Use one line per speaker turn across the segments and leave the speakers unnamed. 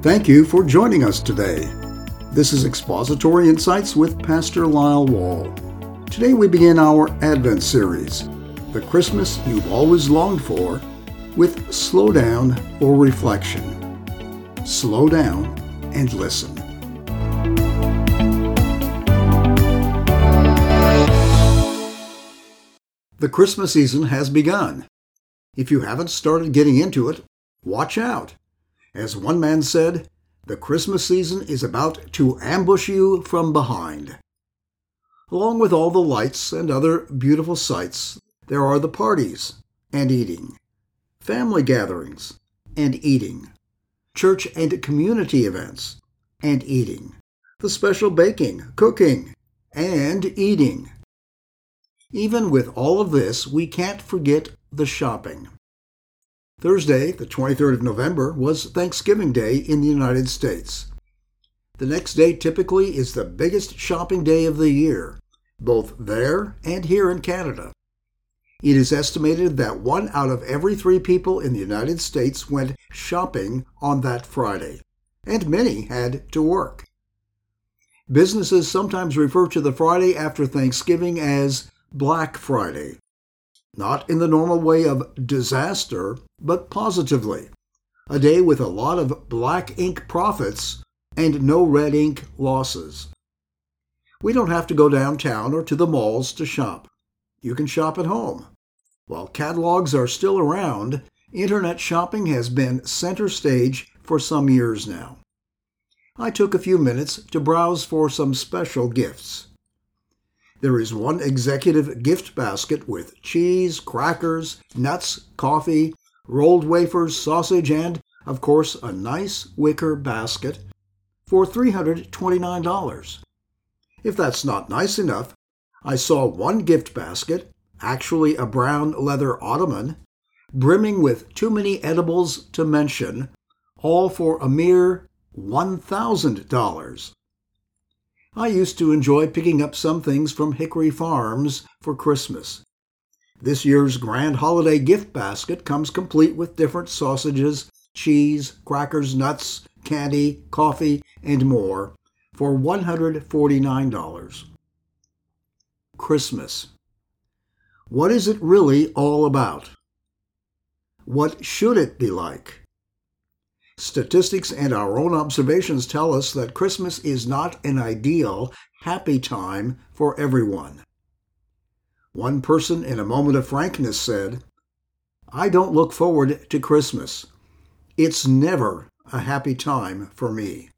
Thank you for joining us today. This is Expository Insights with Pastor Lyle Wall. Today we begin our Advent series, The Christmas You've Always Longed For, with Slow Down or Reflection. Slow down and listen. The Christmas season has begun. If you haven't started getting into it, watch out. As one man said, the Christmas season is about to ambush you from behind. Along with all the lights and other beautiful sights, there are the parties and eating, family gatherings and eating, church and community events and eating, the special baking, cooking, and eating. Even with all of this, we can't forget the shopping. Thursday, the 23rd of November, was Thanksgiving Day in the United States. The next day typically is the biggest shopping day of the year, both there and here in Canada. It is estimated that one out of every three people in the United States went shopping on that Friday, and many had to work. Businesses sometimes refer to the Friday after Thanksgiving as Black Friday. Not in the normal way of disaster, but positively. A day with a lot of black ink profits and no red ink losses. We don't have to go downtown or to the malls to shop. You can shop at home. While catalogs are still around, internet shopping has been center stage for some years now. I took a few minutes to browse for some special gifts. There is one executive gift basket with cheese, crackers, nuts, coffee, rolled wafers, sausage, and, of course, a nice wicker basket for $329. If that's not nice enough, I saw one gift basket, actually a brown leather ottoman, brimming with too many edibles to mention, all for a mere $1,000. I used to enjoy picking up some things from Hickory Farms for Christmas. This year's grand holiday gift basket comes complete with different sausages, cheese, crackers, nuts, candy, coffee, and more for $149. Christmas. What is it really all about? What should it be like? Statistics and our own observations tell us that Christmas is not an ideal, happy time for everyone. One person, in a moment of frankness, said, I don't look forward to Christmas. It's never a happy time for me.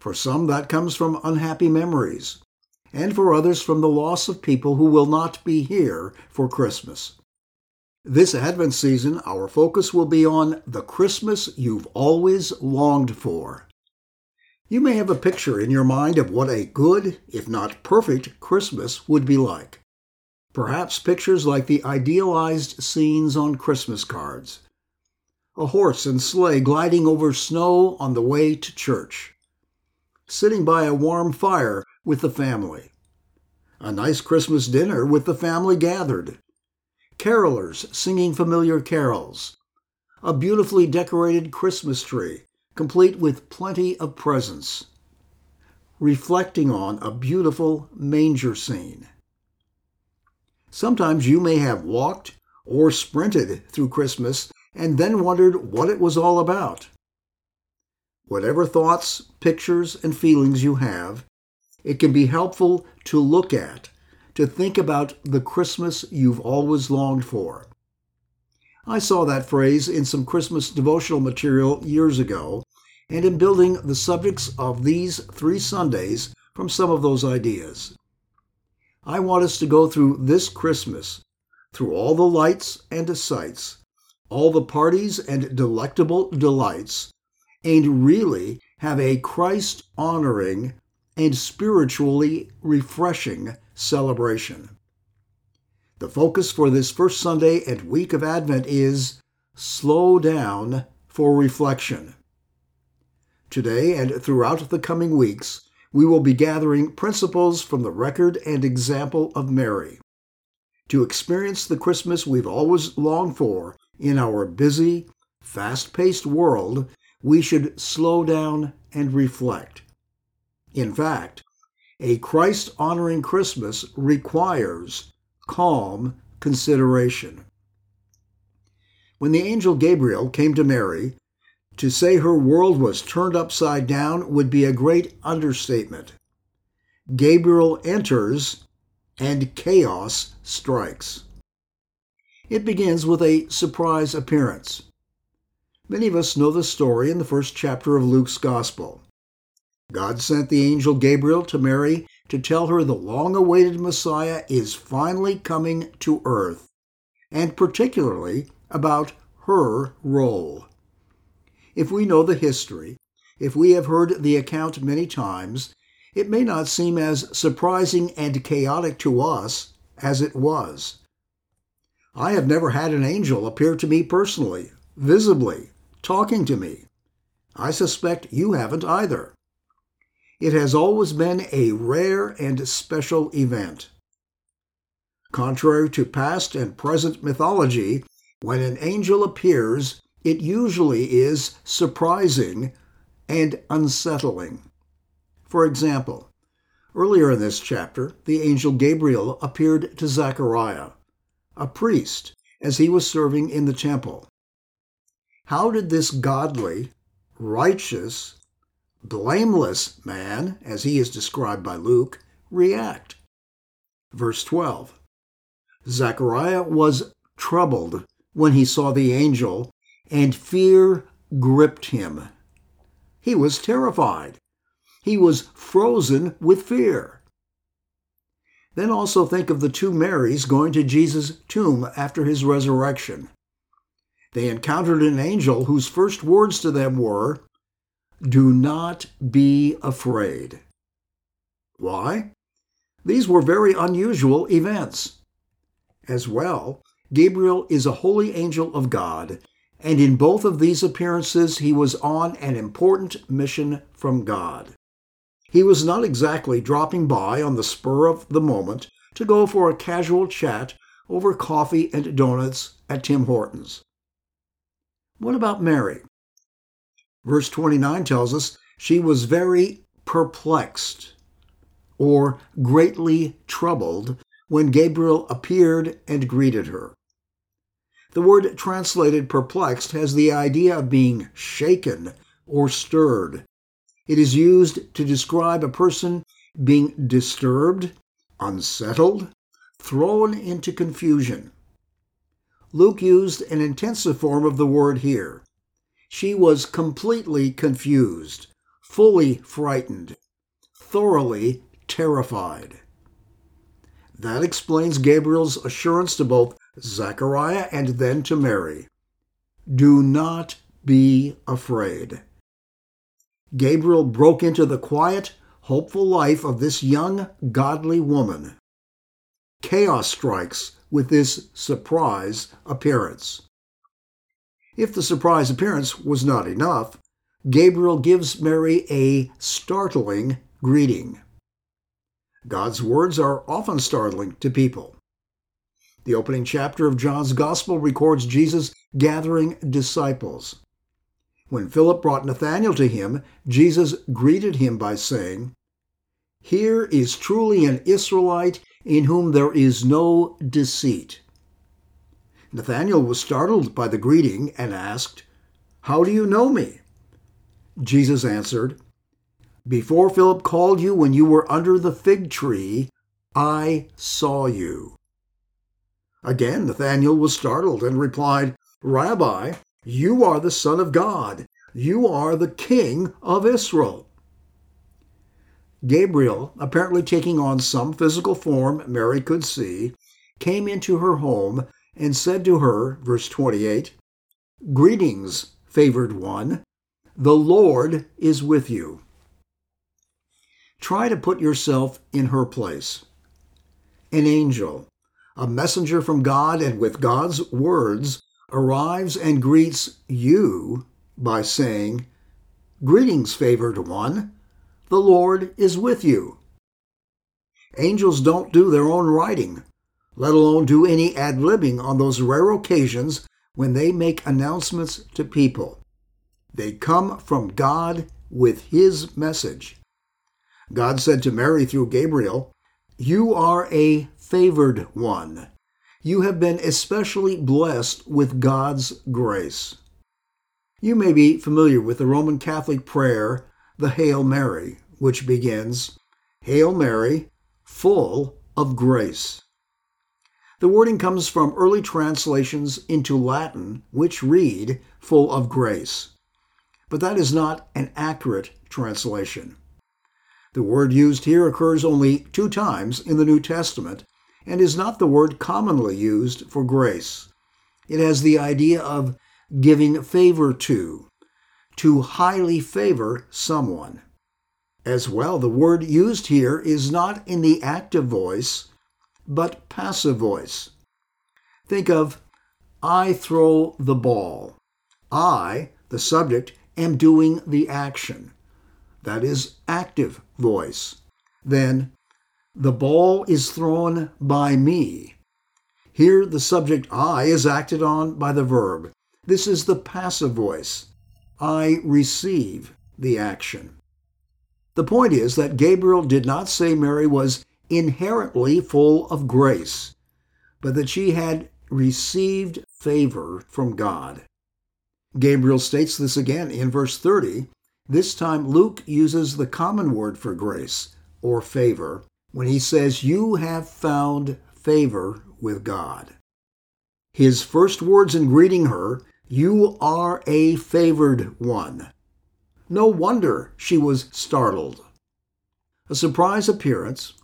For some, that comes from unhappy memories, and for others, from the loss of people who will not be here for Christmas. This Advent season, our focus will be on the Christmas you've always longed for. You may have a picture in your mind of what a good, if not perfect, Christmas would be like. Perhaps pictures like the idealized scenes on Christmas cards. A horse and sleigh gliding over snow on the way to church. Sitting by a warm fire with the family. A nice Christmas dinner with the family gathered carolers singing familiar carols, a beautifully decorated Christmas tree, complete with plenty of presents, reflecting on a beautiful manger scene. Sometimes you may have walked or sprinted through Christmas and then wondered what it was all about. Whatever thoughts, pictures, and feelings you have, it can be helpful to look at to think about the Christmas you've always longed for. I saw that phrase in some Christmas devotional material years ago, and in building the subjects of these three Sundays from some of those ideas. I want us to go through this Christmas, through all the lights and sights, all the parties and delectable delights, and really have a Christ honoring and spiritually refreshing celebration. The focus for this first Sunday and week of Advent is slow down for reflection. Today and throughout the coming weeks, we will be gathering principles from the record and example of Mary to experience the Christmas we've always longed for in our busy, fast paced world. we should slow down and reflect. In fact, a Christ honoring Christmas requires calm consideration. When the angel Gabriel came to Mary, to say her world was turned upside down would be a great understatement. Gabriel enters and chaos strikes. It begins with a surprise appearance. Many of us know the story in the first chapter of Luke's Gospel. God sent the angel Gabriel to Mary to tell her the long awaited Messiah is finally coming to earth, and particularly about her role. If we know the history, if we have heard the account many times, it may not seem as surprising and chaotic to us as it was. I have never had an angel appear to me personally, visibly, talking to me. I suspect you haven't either. It has always been a rare and special event. Contrary to past and present mythology, when an angel appears, it usually is surprising and unsettling. For example, earlier in this chapter, the angel Gabriel appeared to Zechariah, a priest, as he was serving in the temple. How did this godly, righteous, blameless man, as he is described by Luke, react? Verse 12 Zechariah was troubled when he saw the angel, and fear gripped him. He was terrified. He was frozen with fear. Then also think of the two Marys going to Jesus' tomb after his resurrection. They encountered an angel whose first words to them were, Do not be afraid. Why? These were very unusual events. As well, Gabriel is a holy angel of God, and in both of these appearances he was on an important mission from God. He was not exactly dropping by on the spur of the moment to go for a casual chat over coffee and donuts at Tim Hortons. What about Mary? Verse 29 tells us she was very perplexed or greatly troubled when Gabriel appeared and greeted her. The word translated perplexed has the idea of being shaken or stirred. It is used to describe a person being disturbed, unsettled, thrown into confusion. Luke used an intensive form of the word here. She was completely confused, fully frightened, thoroughly terrified. That explains Gabriel's assurance to both Zechariah and then to Mary Do not be afraid. Gabriel broke into the quiet, hopeful life of this young, godly woman. Chaos strikes with this surprise appearance. If the surprise appearance was not enough, Gabriel gives Mary a startling greeting. God's words are often startling to people. The opening chapter of John's Gospel records Jesus gathering disciples. When Philip brought Nathanael to him, Jesus greeted him by saying, Here is truly an Israelite in whom there is no deceit. Nathanael was startled by the greeting and asked, How do you know me? Jesus answered, Before Philip called you when you were under the fig tree, I saw you. Again, Nathanael was startled and replied, Rabbi, you are the Son of God. You are the King of Israel. Gabriel, apparently taking on some physical form Mary could see, came into her home and said to her, verse 28, Greetings, favored one. The Lord is with you. Try to put yourself in her place. An angel, a messenger from God and with God's words, arrives and greets you by saying, Greetings, favored one. The Lord is with you. Angels don't do their own writing, let alone do any ad libbing on those rare occasions when they make announcements to people. They come from God with his message. God said to Mary through Gabriel, You are a favored one. You have been especially blessed with God's grace. You may be familiar with the Roman Catholic prayer, the Hail Mary, which begins, Hail Mary, full of grace. The wording comes from early translations into Latin, which read, full of grace. But that is not an accurate translation. The word used here occurs only two times in the New Testament and is not the word commonly used for grace. It has the idea of giving favor to, to highly favor someone. As well, the word used here is not in the active voice, but passive voice. Think of, I throw the ball. I, the subject, am doing the action. That is active voice. Then, the ball is thrown by me. Here, the subject I is acted on by the verb. This is the passive voice. I receive the action. The point is that Gabriel did not say Mary was inherently full of grace, but that she had received favor from God. Gabriel states this again in verse 30. This time, Luke uses the common word for grace or favor when he says, You have found favor with God. His first words in greeting her, You are a favored one. No wonder she was startled. A surprise appearance,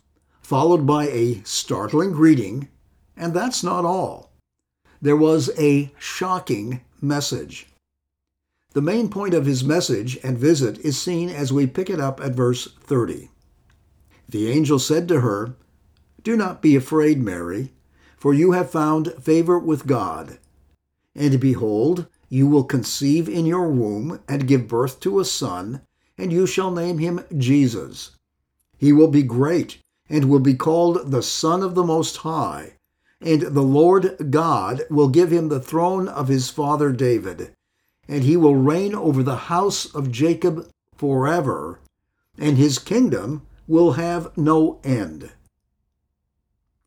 followed by a startling greeting, and that's not all. There was a shocking message. The main point of his message and visit is seen as we pick it up at verse 30. The angel said to her, Do not be afraid, Mary, for you have found favor with God. And behold, you will conceive in your womb and give birth to a son, and you shall name him Jesus. He will be great and will be called the Son of the Most High. And the Lord God will give him the throne of his father David, and he will reign over the house of Jacob forever, and his kingdom will have no end.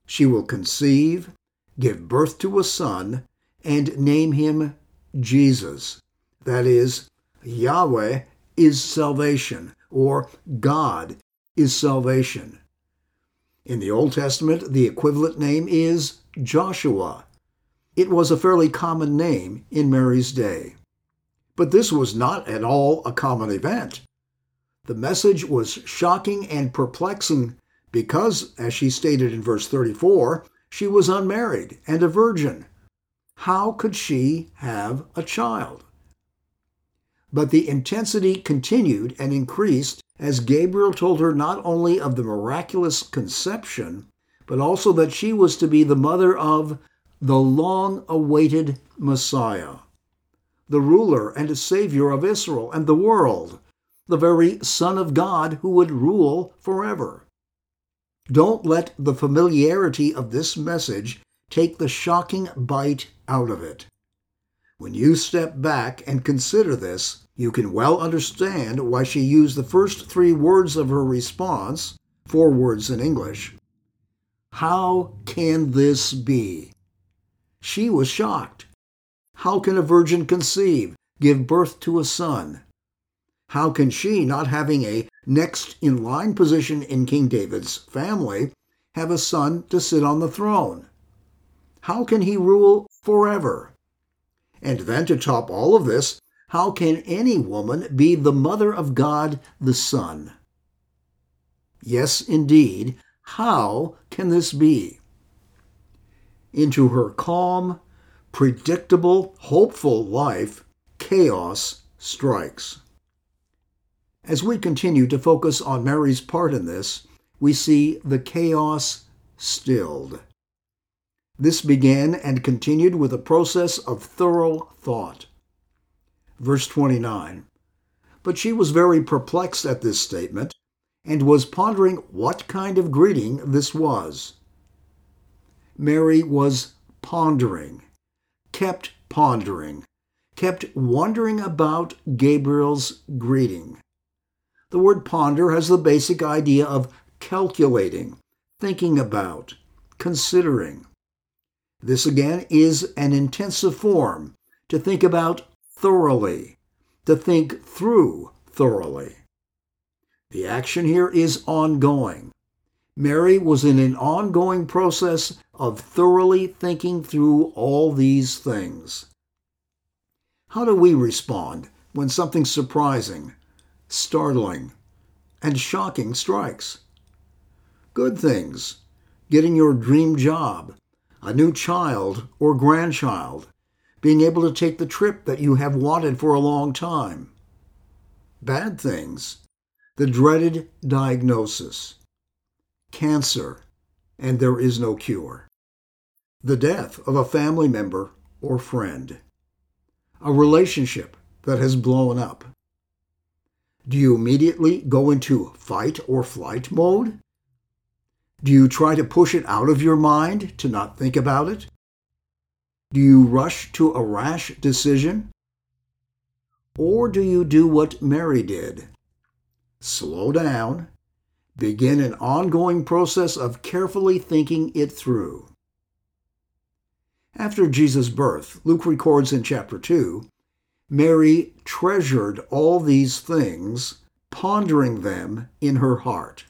She will conceive, give birth to a son, and name him Jesus. That is, Yahweh is salvation, or God is salvation. In the Old Testament, the equivalent name is Joshua. It was a fairly common name in Mary's day. But this was not at all a common event. The message was shocking and perplexing because, as she stated in verse 34, she was unmarried and a virgin. How could she have a child? But the intensity continued and increased as Gabriel told her not only of the miraculous conception, but also that she was to be the mother of the long awaited Messiah, the ruler and Savior of Israel and the world, the very Son of God who would rule forever. Don't let the familiarity of this message take the shocking bite out of it. When you step back and consider this, you can well understand why she used the first three words of her response, four words in English. How can this be? She was shocked. How can a virgin conceive, give birth to a son? How can she, not having a next in line position in King David's family, have a son to sit on the throne? How can he rule forever? And then to top all of this, how can any woman be the mother of God the Son? Yes, indeed, how can this be? Into her calm, predictable, hopeful life, chaos strikes. As we continue to focus on Mary's part in this, we see the chaos stilled. This began and continued with a process of thorough thought. Verse 29. But she was very perplexed at this statement and was pondering what kind of greeting this was. Mary was pondering, kept pondering, kept wondering about Gabriel's greeting. The word ponder has the basic idea of calculating, thinking about, considering. This again is an intensive form to think about thoroughly, to think through thoroughly. The action here is ongoing. Mary was in an ongoing process of thoroughly thinking through all these things. How do we respond when something surprising, startling, and shocking strikes? Good things, getting your dream job, a new child or grandchild, being able to take the trip that you have wanted for a long time. Bad things, the dreaded diagnosis, cancer, and there is no cure, the death of a family member or friend, a relationship that has blown up. Do you immediately go into fight or flight mode? Do you try to push it out of your mind to not think about it? Do you rush to a rash decision? Or do you do what Mary did? Slow down, begin an ongoing process of carefully thinking it through. After Jesus' birth, Luke records in chapter 2, Mary treasured all these things, pondering them in her heart.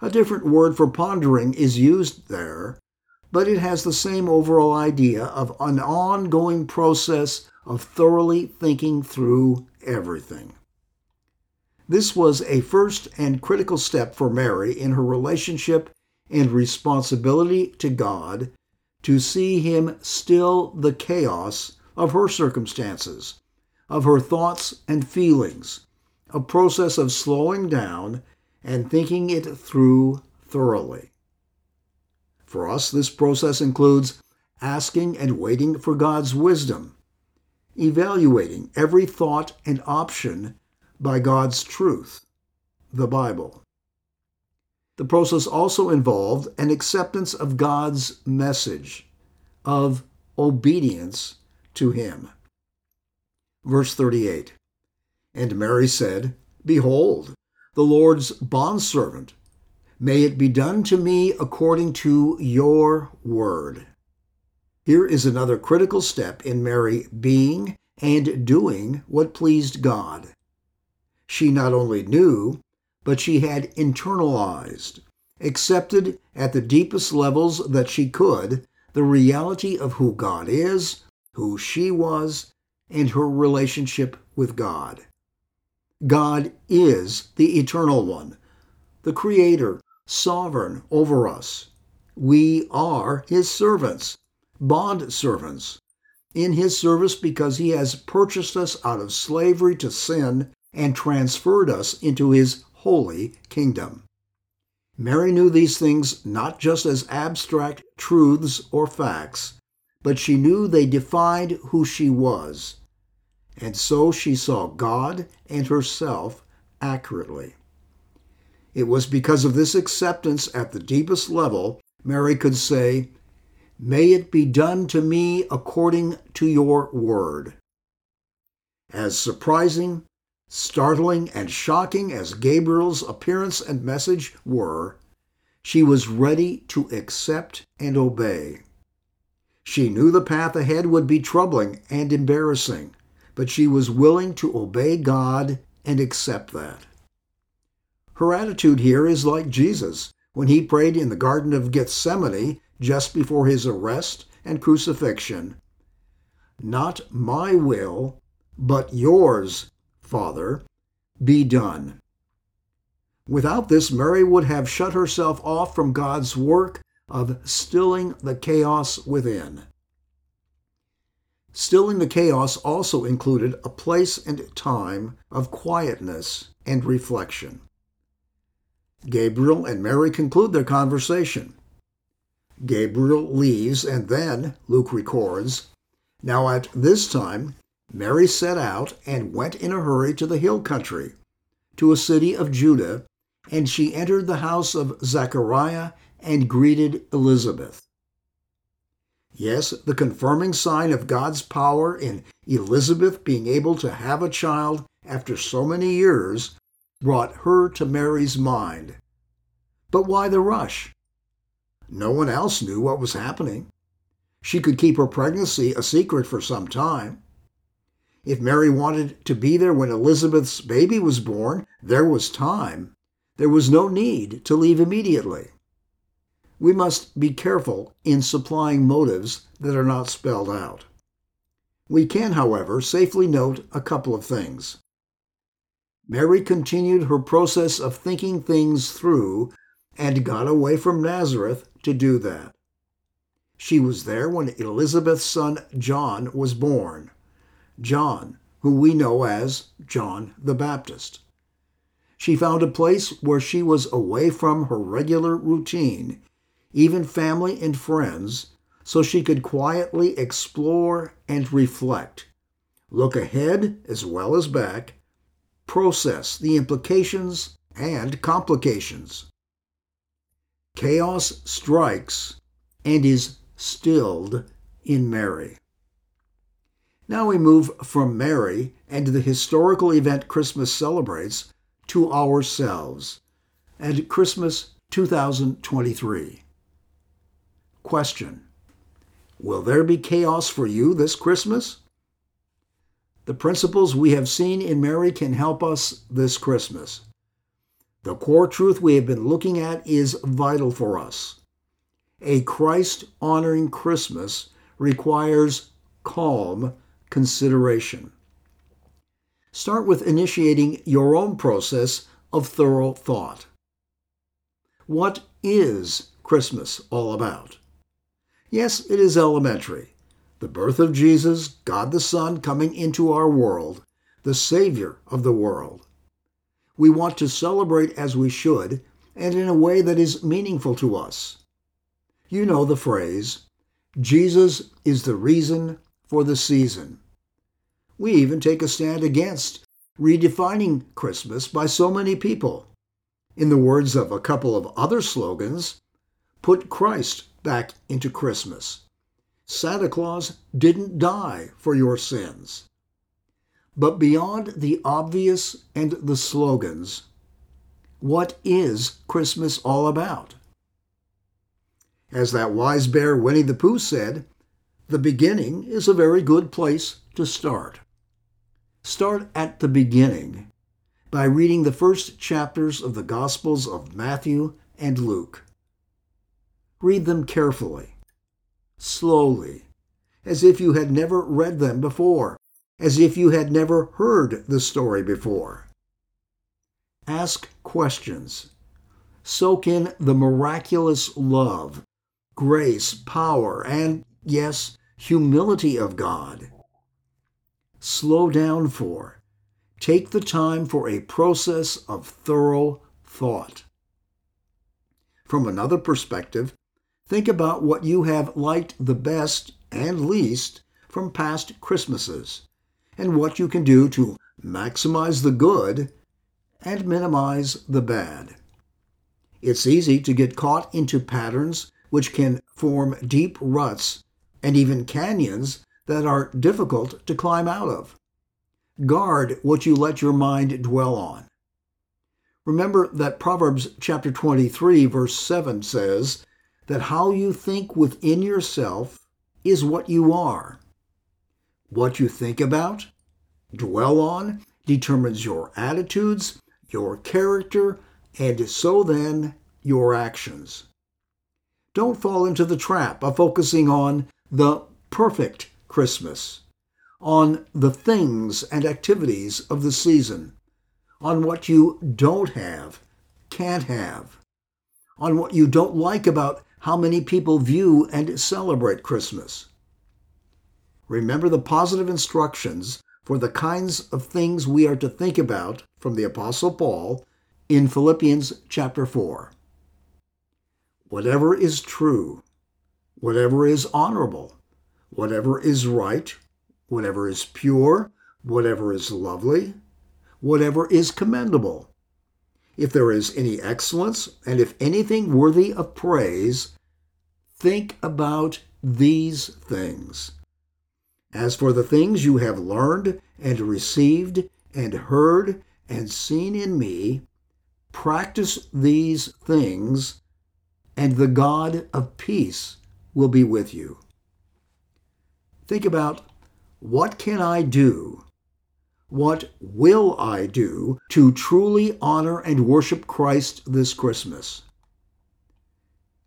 A different word for pondering is used there, but it has the same overall idea of an ongoing process of thoroughly thinking through everything. This was a first and critical step for Mary in her relationship and responsibility to God to see Him still the chaos of her circumstances, of her thoughts and feelings, a process of slowing down and thinking it through thoroughly. For us, this process includes asking and waiting for God's wisdom, evaluating every thought and option by God's truth, the Bible. The process also involved an acceptance of God's message, of obedience to Him. Verse 38 And Mary said, Behold, the Lord's bondservant, may it be done to me according to your word. Here is another critical step in Mary being and doing what pleased God she not only knew, but she had internalized, accepted at the deepest levels that she could, the reality of who God is, who she was, and her relationship with God. God is the Eternal One, the Creator, sovereign over us. We are His servants, bond servants, in His service because He has purchased us out of slavery to sin and transferred us into his holy kingdom. Mary knew these things not just as abstract truths or facts, but she knew they defined who she was. And so she saw God and herself accurately. It was because of this acceptance at the deepest level Mary could say, May it be done to me according to your word. As surprising Startling and shocking as Gabriel's appearance and message were, she was ready to accept and obey. She knew the path ahead would be troubling and embarrassing, but she was willing to obey God and accept that. Her attitude here is like Jesus when he prayed in the Garden of Gethsemane just before his arrest and crucifixion. Not my will, but yours Father, be done. Without this, Mary would have shut herself off from God's work of stilling the chaos within. Stilling the chaos also included a place and time of quietness and reflection. Gabriel and Mary conclude their conversation. Gabriel leaves, and then, Luke records, Now at this time Mary set out and went in a hurry to the hill country, to a city of Judah, and she entered the house of Zechariah and greeted Elizabeth. Yes, the confirming sign of God's power in Elizabeth being able to have a child after so many years brought her to Mary's mind. But why the rush? No one else knew what was happening. She could keep her pregnancy a secret for some time. If Mary wanted to be there when Elizabeth's baby was born, there was time. There was no need to leave immediately. We must be careful in supplying motives that are not spelled out. We can, however, safely note a couple of things. Mary continued her process of thinking things through and got away from Nazareth to do that. She was there when Elizabeth's son John was born. John, who we know as John the Baptist. She found a place where she was away from her regular routine, even family and friends, so she could quietly explore and reflect, look ahead as well as back, process the implications and complications. Chaos strikes and is stilled in Mary. Now we move from Mary and the historical event Christmas celebrates to ourselves and Christmas 2023. Question Will there be chaos for you this Christmas? The principles we have seen in Mary can help us this Christmas. The core truth we have been looking at is vital for us. A Christ honoring Christmas requires calm consideration. Start with initiating your own process of thorough thought. What is Christmas all about? Yes, it is elementary. The birth of Jesus, God the Son, coming into our world, the Savior of the world. We want to celebrate as we should and in a way that is meaningful to us. You know the phrase, Jesus is the reason for the season. We even take a stand against redefining Christmas by so many people. In the words of a couple of other slogans, put Christ back into Christmas. Santa Claus didn't die for your sins. But beyond the obvious and the slogans, what is Christmas all about? As that wise bear Winnie the Pooh said, the beginning is a very good place to start. Start at the beginning by reading the first chapters of the Gospels of Matthew and Luke. Read them carefully, slowly, as if you had never read them before, as if you had never heard the story before. Ask questions. Soak in the miraculous love, grace, power, and, yes, humility of God slow down for. Take the time for a process of thorough thought. From another perspective, think about what you have liked the best and least from past Christmases and what you can do to maximize the good and minimize the bad. It's easy to get caught into patterns which can form deep ruts and even canyons that are difficult to climb out of. Guard what you let your mind dwell on. Remember that Proverbs chapter 23 verse 7 says that how you think within yourself is what you are. What you think about, dwell on, determines your attitudes, your character, and so then your actions. Don't fall into the trap of focusing on the perfect Christmas, on the things and activities of the season, on what you don't have, can't have, on what you don't like about how many people view and celebrate Christmas. Remember the positive instructions for the kinds of things we are to think about from the Apostle Paul in Philippians chapter 4. Whatever is true, whatever is honorable, whatever is right, whatever is pure, whatever is lovely, whatever is commendable. If there is any excellence, and if anything worthy of praise, think about these things. As for the things you have learned and received and heard and seen in me, practice these things, and the God of peace will be with you. Think about what can I do? What will I do to truly honor and worship Christ this Christmas?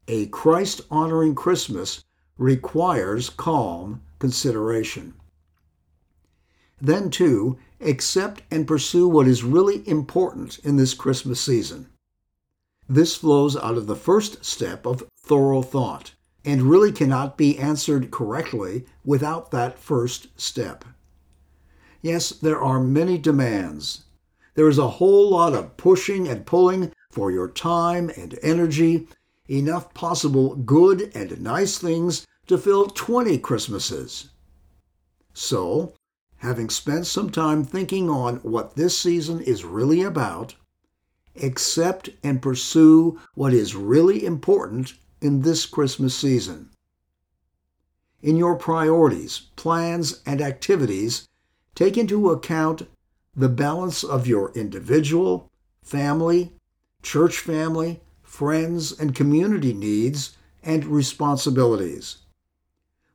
A Christ honoring Christmas requires calm consideration. Then, too, accept and pursue what is really important in this Christmas season. This flows out of the first step of thorough thought and really cannot be answered correctly without that first step. Yes, there are many demands. There is a whole lot of pushing and pulling for your time and energy, enough possible good and nice things to fill 20 Christmases. So, having spent some time thinking on what this season is really about, accept and pursue what is really important in this Christmas season. In your priorities, plans, and activities, take into account the balance of your individual, family, church family, friends, and community needs and responsibilities.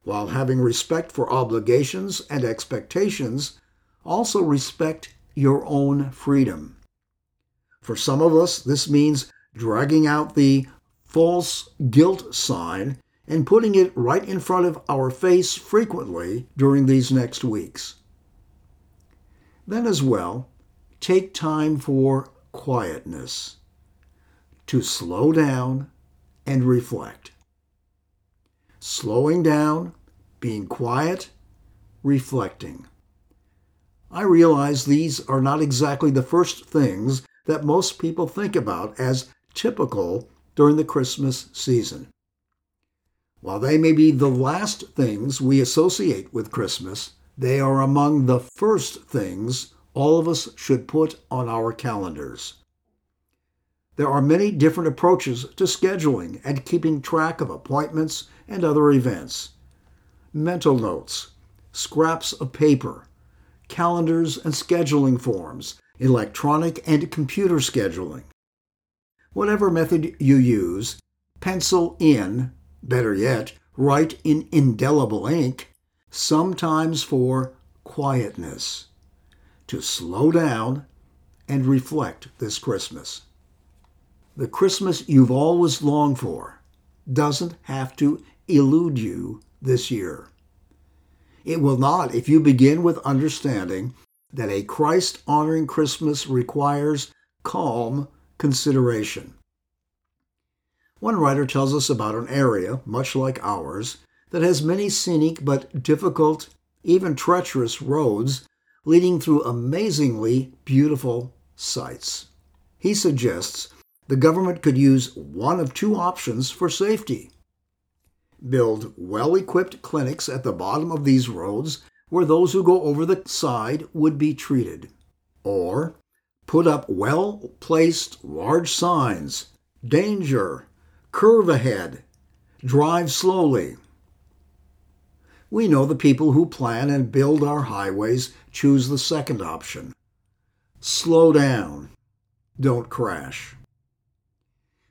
While having respect for obligations and expectations, also respect your own freedom. For some of us, this means dragging out the false guilt sign and putting it right in front of our face frequently during these next weeks. Then, as well, take time for quietness, to slow down and reflect. Slowing down, being quiet, reflecting. I realize these are not exactly the first things that most people think about as typical during the Christmas season. While they may be the last things we associate with Christmas, they are among the first things all of us should put on our calendars. There are many different approaches to scheduling and keeping track of appointments and other events. Mental notes, scraps of paper, calendars and scheduling forms, electronic and computer scheduling, Whatever method you use, pencil in, better yet, write in indelible ink, sometimes for quietness, to slow down and reflect this Christmas. The Christmas you've always longed for doesn't have to elude you this year. It will not if you begin with understanding that a Christ honoring Christmas requires calm consideration. One writer tells us about an area, much like ours, that has many scenic but difficult, even treacherous roads leading through amazingly beautiful sites. He suggests the government could use one of two options for safety. Build well equipped clinics at the bottom of these roads where those who go over the side would be treated. Or put up well placed large signs danger, curve ahead, drive slowly. We know the people who plan and build our highways choose the second option slow down, don't crash.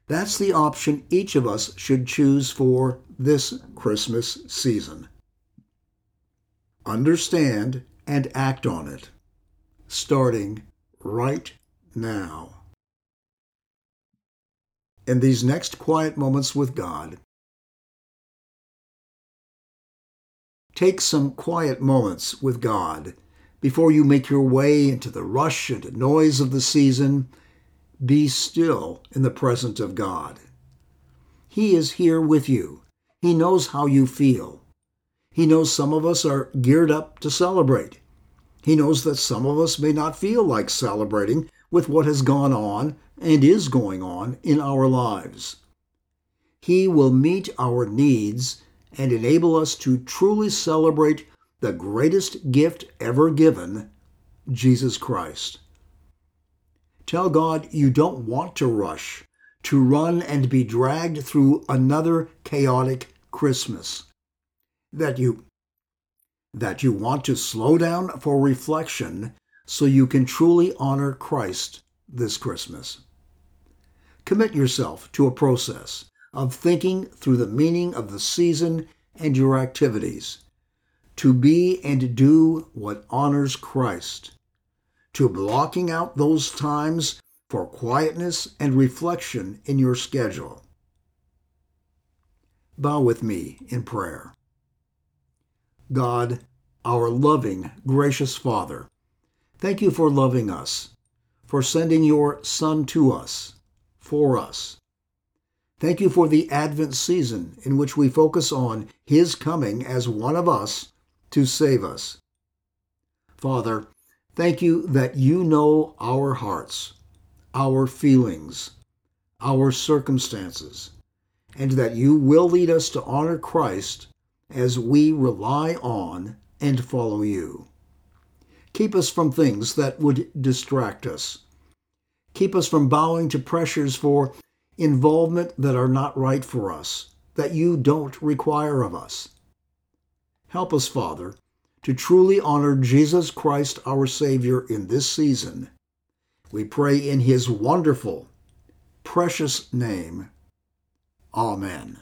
That's the option each of us should choose for this Christmas season. Understand and act on it, starting right now. In these next quiet moments with God, take some quiet moments with God before you make your way into the rush and noise of the season. Be still in the presence of God. He is here with you. He knows how you feel. He knows some of us are geared up to celebrate. He knows that some of us may not feel like celebrating with what has gone on and is going on in our lives. He will meet our needs and enable us to truly celebrate the greatest gift ever given, Jesus Christ. Tell God you don't want to rush, to run and be dragged through another chaotic Christmas. that you that you want to slow down for reflection so you can truly honor Christ this Christmas. Commit yourself to a process of thinking through the meaning of the season and your activities, to be and do what honors Christ, to blocking out those times for quietness and reflection in your schedule. Bow with me in prayer. God, our loving, gracious Father, thank you for loving us, for sending your Son to us, for us. Thank you for the Advent season in which we focus on His coming as one of us to save us. Father, thank you that you know our hearts, our feelings, our circumstances, and that you will lead us to honor Christ as we rely on and follow you. Keep us from things that would distract us. Keep us from bowing to pressures for involvement that are not right for us, that you don't require of us. Help us, Father, to truly honor Jesus Christ our Savior in this season. We pray in his wonderful, precious name. Amen.